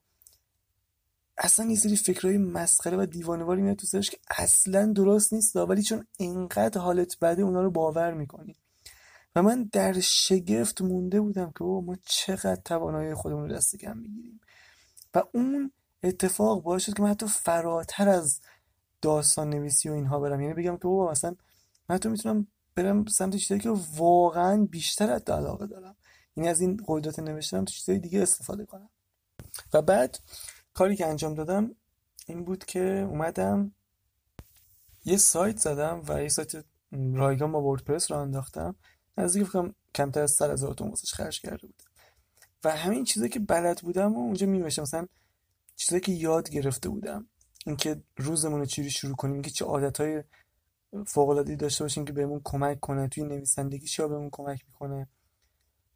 اصلا یه سری فکرهای مسخره و دیوانواری میاد تو سرش که اصلا درست نیست ولی چون انقدر حالت بده اونا رو باور می‌کنی. و من در شگفت مونده بودم که ما چقدر توانایی خودمون رو دست کم می‌گیریم. و اون اتفاق باعث شد که من حتی فراتر از داستان نویسی و اینها برم. یعنی بگم که بابا مثلا من تو می‌تونم برم سمت چیزایی که واقعا بیشتر از علاقه دارم. یعنی از این قدرت نوشتم تو چیزای دیگه استفاده کنم. و بعد کاری که انجام دادم این بود که اومدم یه سایت زدم و یه سایت رایگان با وردپرس رو انداختم. نزدیک فکرم کمتر از سر هزار تومن خرج کرده بودم و همین چیزایی که بلد بودم و اونجا می‌نوشتم مثلا چیزایی که یاد گرفته بودم. اینکه روزمون رو چجوری شروع کنیم اینکه چه عادتهای فوق العاده داشته باشیم که بهمون کمک کنه توی نویسندگی چیا بهمون کمک می‌کنه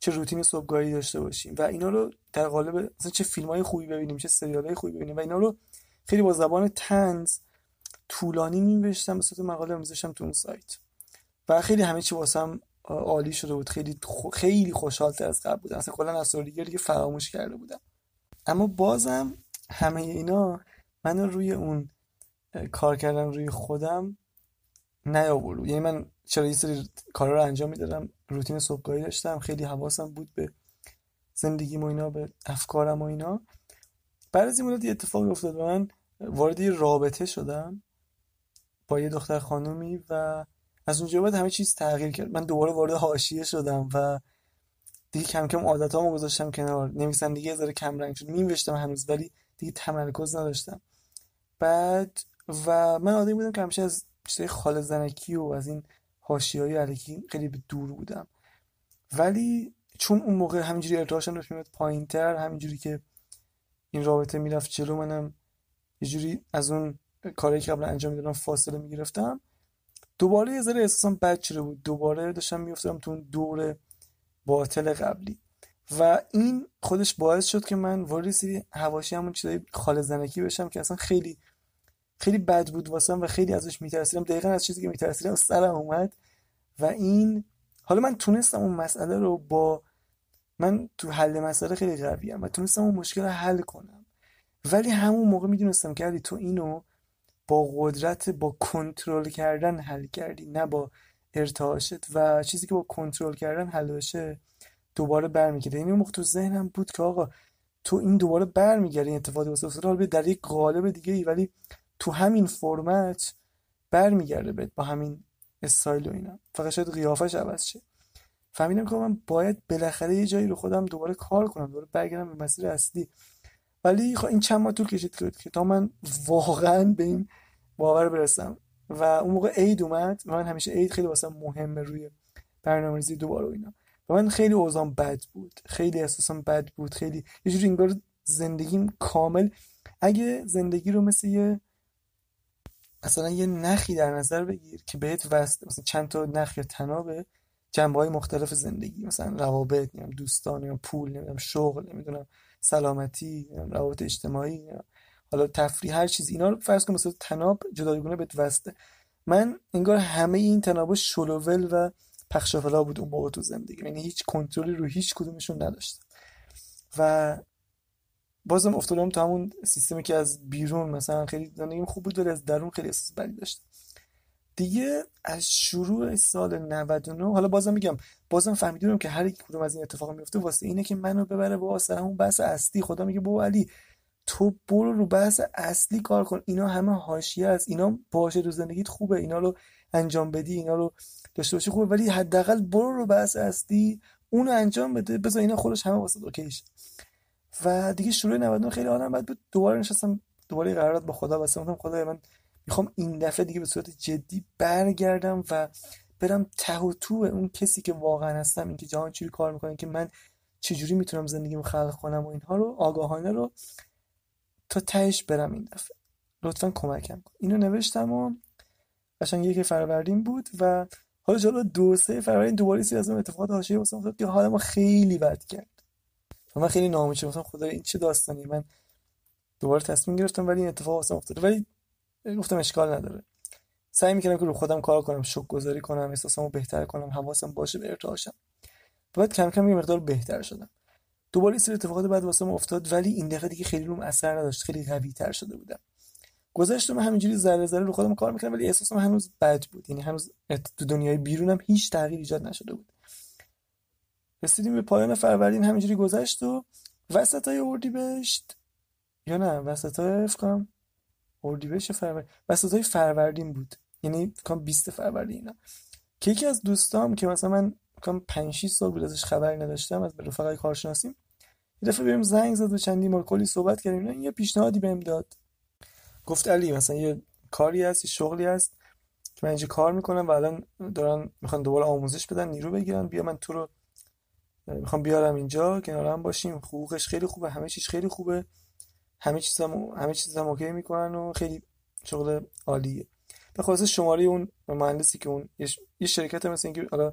چه روتین صبحگاهی داشته باشیم. و اینا رو در قالب مثلا چه فیلم های خوبی ببینیم چه سریال های خوبی ببینیم. و اینا رو خیلی با زبان تنز طولانی می‌نوشتم به صورت مقاله می‌ذاشتم تو اون سایت. و خیلی همه چی واسم عالی شده بود. خیلی خیلی خوشحال‌تر از قبل بودم. اصلا کلا از دیگه فراموش کرده بودم. اما بازم همه اینا من روی اون کار کردن روی خودم نیاورد یعنی من چرا یه سری کارا رو انجام می‌دادم روتین صبحگاهی داشتم خیلی حواسم بود به زندگی و اینا به افکارم و اینا. بعد از این مدت یه اتفاقی افتاد و من وارد رابطه شدم با یه دختر خانومی و از اونجا بعد همه چیز تغییر کرد. من دوباره وارد حاشیه شدم و دیگه کم کم عادتامو گذاشتم کنار. نویسندگی یه ذره کم رنگ شد. نمی‌نوشتم هنوز ولی دیگه تمرکز نداشتم. بعد و من آدمی بودم که همیشه از چیزای خال زنکی و از این حاشیه‌های علیکی خیلی دور بودم. ولی چون اون موقع همینجوری ارتعاشم داشت میاد پایینتر همینجوری که این رابطه می‌رفت جلو منم یه جوری از اون کاری که قبلا انجام می‌دادم فاصله می‌گرفتم. دوباره یه ذره احساسم بد شده بود. دوباره داشتم میافتادم تو اون دور باطل قبلی. و این خودش باعث شد که من وارد سری حواشی همون چیزای خال زنکی بشم که اصلا خیلی خیلی بد بود واسم و خیلی ازش میترسیدم. دقیقا از چیزی که میترسیدم سرم اومد. و این حالا من تونستم اون مسئله رو با من تو حل مسئله خیلی قویم و تونستم اون مشکل رو حل کنم. ولی همون موقع می‌دونستم که تو اینو با قدرت با کنترل کردن حل کردی نه با ارتعاشت و چیزی که با کنترل کردن حل بشه دوباره برمیگرده. یعنی موقع تو ذهنم بود که آقا تو این دوباره برمیگرده این اتفاقی واسه افتاده در یک قالب دیگه ای ولی تو همین فرمت برمیگرده بهت با همین استایل و اینا. فقط شاید قیافش عوض شه. فهمیدم که من باید بالاخره یه جایی رو خودم دوباره کار کنم دوباره برگردم به مسیر اصلی. ولی خب این چند ماه طول کشید که تا من واقعا به این باور برسم. و اون موقع عید اومد من همیشه عید خیلی واسه مهمه روی برنامه‌ریزی دوباره و اینا. و من خیلی اوزام بد بود. خیلی احساسم بد بود. خیلی یه جوری انگار زندگیم کامل. اگه زندگی رو مثل یه مثلا یه نخی در نظر بگیر که بهت وصل مثلا چند تا نخ یا تنابه جنبه های مختلف زندگی مثلا روابط نمی‌دونم دوستان یا پول نمی‌دونم شغل نمی‌دونم سلامتی روابط اجتماعی حالا تفریح هر چیز اینا رو فرض کن مثلا تناب جداگونه بهت وسته من انگار همه این تنابه شلوول و پخشافلا بود اون موقع تو زندگی. یعنی هیچ کنترلی رو هیچ کدومشون نداشتم. و بازم افتادم تو همون سیستمی که از بیرون مثلا خیلی زندگیم خوب بود ولی از درون خیلی احساس بدی داشتم. دیگه از شروع سال 99 حالا بازم میگم بازم فهمیدم که هر کدوم از این اتفاق میفته واسه اینه که منو ببره واسه همون بحث اصلی. خدا میگه بابا علی تو برو رو بحث اصلی کار کن. اینا همه حاشیه است. اینا باشه تو زندگیت خوبه. اینا رو انجام بدی. اینا رو داشته باشی خوبه. ولی حداقل برو رو بحث اصلی. اونو انجام بده. بذار اینا خودش همه واسه اوکیش و دیگه شروع 99 خیلی آدم بعد دوباره نشستم. دوباره قرارات با خدا واسه گفتم خدا من می‌خوام این دفعه دیگه به صورت جدی برگردم و برم ته تو اون کسی که واقعا هستم. اینکه جهان چجوری کار می‌کنه. که من چجوری می‌تونم زندگیمو خلق کنم و اینها رو آگاهانه رو تا تهش برم این دفعه. لطفا کمکم کن. اینو نوشتم و قشنگ یک فروردین بود و حالا جلو دو سه فروردین دوباره سی از اون اتفاقات حاشیه واسه افتاد که حالا ما خیلی بد کرد. و من خیلی ناامید شدم. خدا این چه داستانی من دوباره تصمیم گرفتم ولی این اتفاق واسه افتاد. ولی گفتم اشکال نداره. سعی می‌کردم که رو خودم کار کنم شوک گذاری کنم احساسمو بهتر کنم حواسم باشه به ارتعاشم. بعد کم کم یه مقدار بهتر شدم. دوباره سری اتفاقات بعد واسه افتاد ولی این دفعه دیگه خیلی روم اثر نداشت خیلی قوی تر شده بودم گذشتم همینجوری ذره ذره رو خودم کار می‌کردم ولی احساسم هنوز بد بود. یعنی هنوز تو دنیای بیرونم هیچ تغییر ایجاد نشده بود. رسیدیم به پایان فروردین همینجوری گذشت و وسط های اردیبهشت. یا نه وسط های فکرم اردیبهشت فروردین. وسط های فروردین بود. یعنی فکرم 20 فروردین اینا. که یکی از دوستام که مثلا من فکرم 5 6 سال بود ازش خبری نداشتم از رفقای کارشناسیم یه دفعه بهم زنگ زد و چندی بار کلی صحبت کردیم. نه یه پیشنهادی بهم داد. گفت علی مثلا یه کاری هست یه شغلی هست که من اینجا کار می‌کنم و الان دارن می‌خوان دوباره آموزش بدن نیرو بگیرن. بیا من تو رو می‌خوام بیارم اینجا کنار هم باشیم. حقوقش خیلی خوبه همه چیز خیلی خوبه. همه چیز هم همه چیز هم OK می‌کنن و خیلی شغل عالیه. به خاطر شماره اون مهندسی که اون یه شرکت مثل اینکه حالا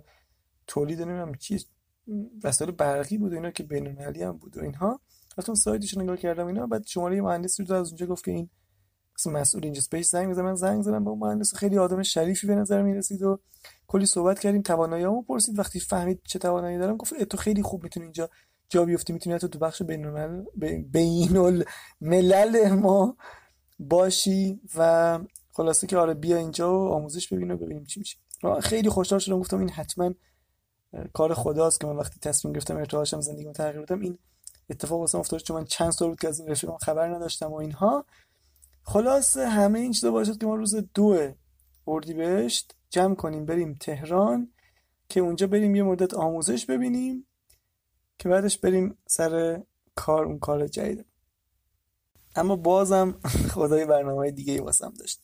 تولید نمی‌دونم چی وسایل برقی بود و اینا که بین‌المللی هم بود و اینها. رفتم سایتش نگاه کردم اینا بعد شماره مهندسی رو از اونجا گفت که این مسئول اینجا سپیس زنگ بزنم زنگ زدم با مهندس. خیلی آدم شریفی به نظر می رسید و کلی صحبت کردیم. تواناییامو پرسید. وقتی فهمید چه توانایی دارم گفت تو خیلی خوب می‌تونی اینجا جا بیفتی می‌تونی تو تو بخش بین بین الملل ما باشی و خلاصه که آره بیا اینجا و آموزش ببین و ببینیم چی میشه. خیلی خوشحال شدم گفتم این حتما کار خداست که من وقتی تصمیم گرفتم ارتعاشم زندگیمو تغییر بدم این اتفاق واسم افتاد چون من چند سال بود که از این رفیقم خبر نداشتم و اینها. خلاص همه این چیزا باشد که ما روز دو اردیبهشت جمع کنیم بریم تهران که اونجا بریم یه مدت آموزش ببینیم که بعدش بریم سر کار اون کار جدید. اما بازم [LAUGHS] خدای برنامه دیگه ای واسم داشت.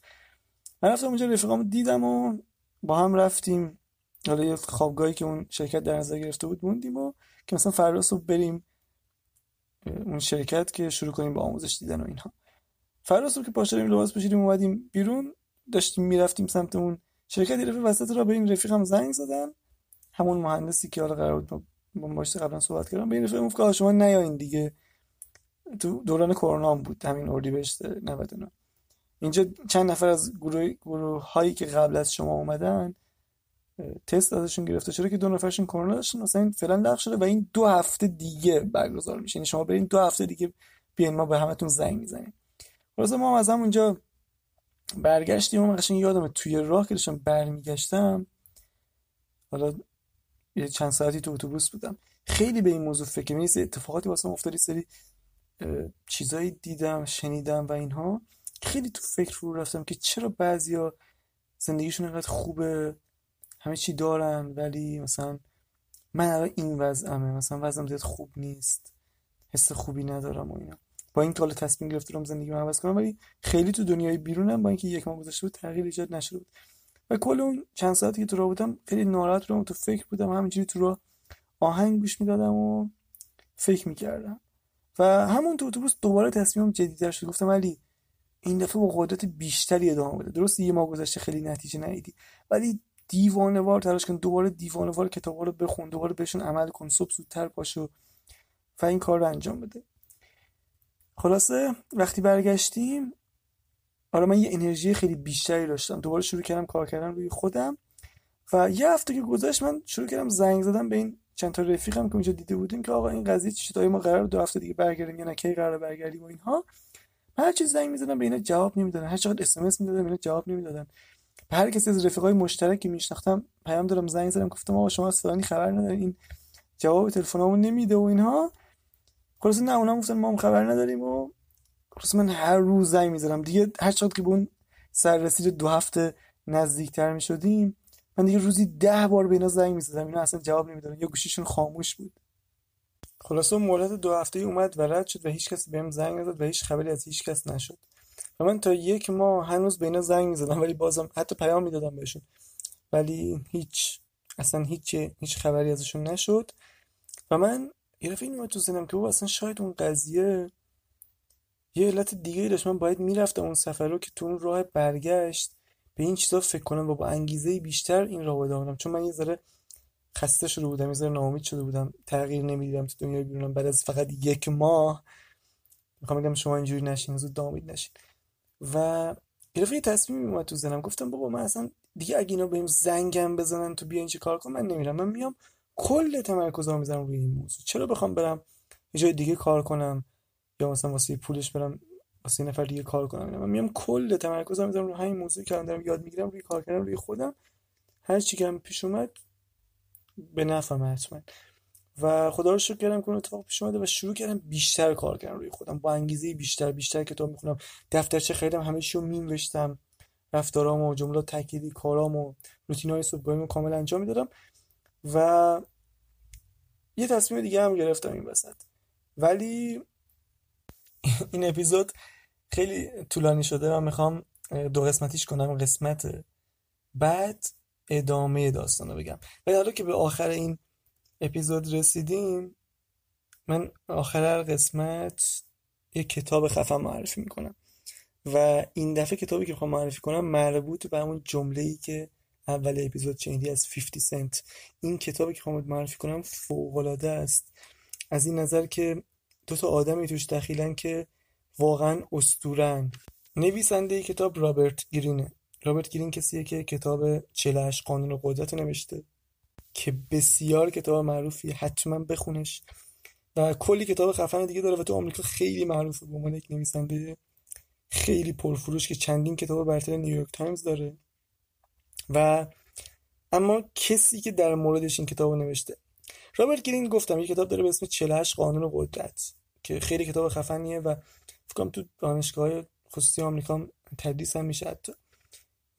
من رفتم اونجا رفیقامو دیدم و با هم رفتیم. حالا یه خوابگاهی که اون شرکت در نظر گرفته بود موندیم و که مثلا فردا صبح بریم اون شرکت که شروع کنیم با آموزش دیدن و اینها. فردا صبح که پاشدیم لباس پوشیدیم اومدیم بیرون داشتیم می‌رفتیم سمت اون شرکت یه وسط را به این رفیقم زنگ زدن. همون مهندسی که حالا قرار بود با باشه قبلا صحبت کردم به این رفیقم گفت شما نیاین دیگه. تو دوران کرونا بود همین اردیبهشت 99 اینجا چند نفر از گروه, گروه هایی که قبل از شما اومدن تست ازشون گرفته. چرا که دو نفرشون کرونا داشتن مثلا این فعلا لغو شده و این دو هفته دیگه برگزار میشه. یعنی شما برین دو هفته دیگه بیاین ما به همتون زنگ می‌زنیم خلاص ما از همونجا برگشتیم. و قشنگ یادم توی راه که داشتم برمیگشتم حالا یه چند ساعتی تو اتوبوس بودم. خیلی به این موضوع فکر می اتفاقاتی واسه افتادی سری چیزایی دیدم شنیدم و اینها. خیلی تو فکر رو رفتم که چرا بعضیا زندگیشون انقدر خوبه؟ همه چی دارن ولی مثلا من الان این وضعمه. مثلا وضعم زیاد خوب نیست. حس خوبی ندارم و اینا. با این حالا تصمیم گرفتم زندگی رو عوض کنم ولی خیلی تو دنیای بیرونم با اینکه یک ماه گذشته بود تغییر ایجاد نشده بود. و کل اون چند ساعتی که تو راه بودم خیلی ناراحت بودم تو فکر بودم همینجوری تو راه آهنگ گوش می‌دادم و فکر می‌کردم. و همون تو اتوبوس دوباره تصمیمم جدیدتر شد. گفتم علی این دفعه با قدرت بیشتری ادامه بده. درست یه ماه گذشته خیلی نتیجه ندیدی. ولی دیوانه وار تلاش کن دوباره دیوانه وار کتابا رو بخون دوباره بهشون عمل کن صبح زودتر پاشو و این کار رو انجام بده. خلاصه وقتی برگشتیم آره من یه انرژی خیلی بیشتری داشتم. دوباره شروع کردم کار کردن روی خودم. و یه هفته که گذشت من شروع کردم زنگ زدم به این چند تا رفیقم که اونجا دیده بودیم که آقا این قضیه چی ما قرار دو هفته دیگه برگردیم یا نه؟ کی قرار برگردیم و اینها؟ هر چیز زنگ می‌زدم به اینا جواب نمی‌دادن. هر چقدر اس ام اس می‌دادم اینا جواب نمی‌دادن. هر کسی از رفیقای مشترکی میشناختم پیام دادم زنگ زدم گفتم آقا شما از خبر ندارین. این جواب تلفنمون نمیده و اینها. خلاص نه اونم گفتن ما هم خبر نداریم و خلاص من هر روز زنگ می‌زدم دیگه هر چقدر که به اون سررسید دو هفته نزدیکتر می‌شدیم من دیگه روزی ده بار به اینا زنگ می‌زدم. اینا اصلا جواب نمی‌دادن. یا گوشیشون خاموش بود. خلاصه مهلت دو هفته اومد و رد شد و هیچ کسی بهم زنگ نزد و هیچ خبری از هیچ کس نشد. و من تا یک ماه هنوز به اینا زنگ می‌زدم ولی بازم حتی پیام می‌دادم بهشون. ولی هیچ اصلا هیچ هیچ خبری ازشون نشد. و من یه دفعه این تو زنم که اصلا شاید اون قضیه یه علت دیگه داشت. من باید می‌رفتم اون سفر رو که تو اون راه برگشت به این چیزا فکر کنم و با انگیزه بیشتر این راه ادامه چون من یه ذره خسته شده بودم یه ذره ناامید شده بودم تغییر نمی‌دیدم تو دنیای بیرونم. بعد از فقط یک ماه می‌خوام بگم شما اینجوری نشین زود ناامید نشین. و یه تصمیم اومد تو زنم گفتم بابا من اصلا دیگه اگه اینا بهم زنگم بزنن تو بیا این چه کار کنم من نمیرم. من میام کل تمرکزم می‌ذارم روی این موضوع. چرا بخوام برم یه جای دیگه کار کنم؟ یا مثلا واسه پولش برم واسه نفر دیگه کار کنم؟ من میام کل تمرکزم می‌ذارم روی همین موضوعی که دارم یاد می‌گیرم روی کار کردن روی خودم. هر چی که پیش اومد به نفعم حتما. و خدا رو شکر کردم که اتفاق پیش اومده و شروع کردم بیشتر کار کردن روی خودم. با انگیزه بیشتر بیشتر کتاب می‌خونم. دفترچه خریدم همه چی رو مینوشتم. و جملات تأکیدی کارام و روتینای صبحگاهیمو کامل انجام می‌دادم و یه تصمیم دیگه هم گرفتم این وسط. ولی این اپیزود خیلی طولانی شده و می‌خوام دو قسمتیش کنم. قسمت بعد ادامه داستان رو بگم. و حالا که به آخر این اپیزود رسیدیم. من آخر هر قسمت یه کتاب خفن معرفی می‌کنم. و این دفعه کتابی که می‌خوام معرفی کنم مربوط به همون جمله ای که اول اپیزود چندی از 50 سنت. این کتابی که می‌خوام معرفی کنم فوق العاده است. از این نظر که دو تا آدمی توش دخیلن که واقعا استورن نویسنده کتاب رابرت گرینه. رابرت گرین کسیه که کتاب 48 قانون قدرت نوشته. که بسیار کتاب معروفی حتما بخونش. و کلی کتاب خفن دیگه داره و تو آمریکا خیلی معروفه به عنوان یک نویسنده خیلی پرفروش که چندین کتاب برتر نیویورک تایمز داره. و اما کسی که در موردش این کتاب نوشته. رابرت گرین گفتم یه کتاب داره به اسم 48 قانون قدرت که خیلی کتاب خفنیه و فکر تو دانشگاه خصوصی آمریکا تدریس هم میشه حتی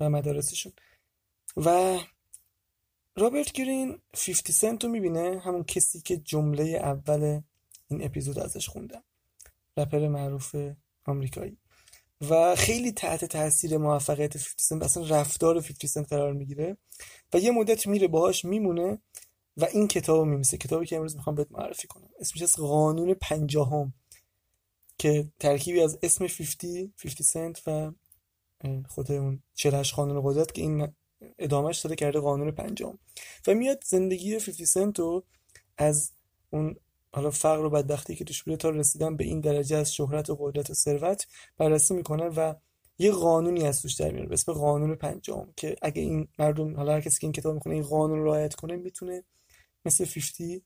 و مدارسشون. و رابرت گرین 50 سنت رو می‌بینه همون کسی که جمله اول این اپیزود ازش خوندم رپر معروف آمریکایی. و خیلی تحت تاثیر موفقیت 50 سنت اصلا رفتار 50 سنت قرار می‌گیره. و یه مدت میره باهاش میمونه و این کتاب رو میمیسه کتابی که امروز می‌خوام بهت معرفی کنم. اسمش از قانون پنجاهم که ترکیبی از اسم 50 50 سنت و خود اون 48 قانون قدرت که این ادامهش داده کرده قانون پنجم. و میاد زندگی 50 سنت رو از اون حالا فقر و بدبختی که توش بوده تا رسیدن به این درجه از شهرت و قدرت و ثروت بررسی می‌کنه و یه قانونی از توش در میاره به اسم قانون پنجم که اگه این مردم حالا هر کسی که این کتاب می‌کنه این قانون رو رعایت کنه می‌تونه مثل 50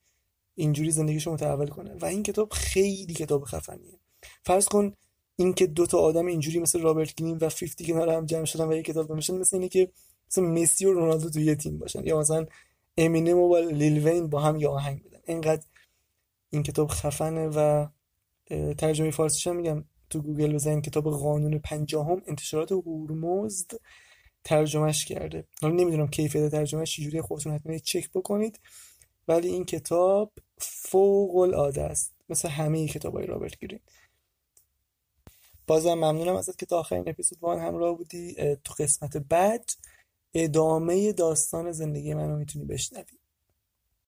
اینجوری زندگیشو متحول کنه. و این کتاب خیلی کتاب خفنیه. فرض کن اینکه دو تا آدم اینجوری مثل رابرت گرین و 50 کنار هم جمع شدن و یه کتاب بنویسن مثل اینه که مثل مسی و رونالدو تو یه تیم باشن. یا مثلا امینم و لیل وین با هم یه آهنگ بدن. اینقدر این کتاب خفنه و ترجمه فارسیش میگم. تو گوگل بزنید کتاب قانون پنجاهم انتشارات هورمزد ترجمهش کرده. حالا نمی‌دونم کیفیت ترجمهش چجوری خودتون حتما چک بکنید. ولی این کتاب فوق العاده است مثل همه کتابای رابرت گرین. بازم ممنونم ازت که تا آخرین اپیزود با همراه بودی. تو قسمت بعد ادامه داستان زندگی منو می‌تونی بشنوی.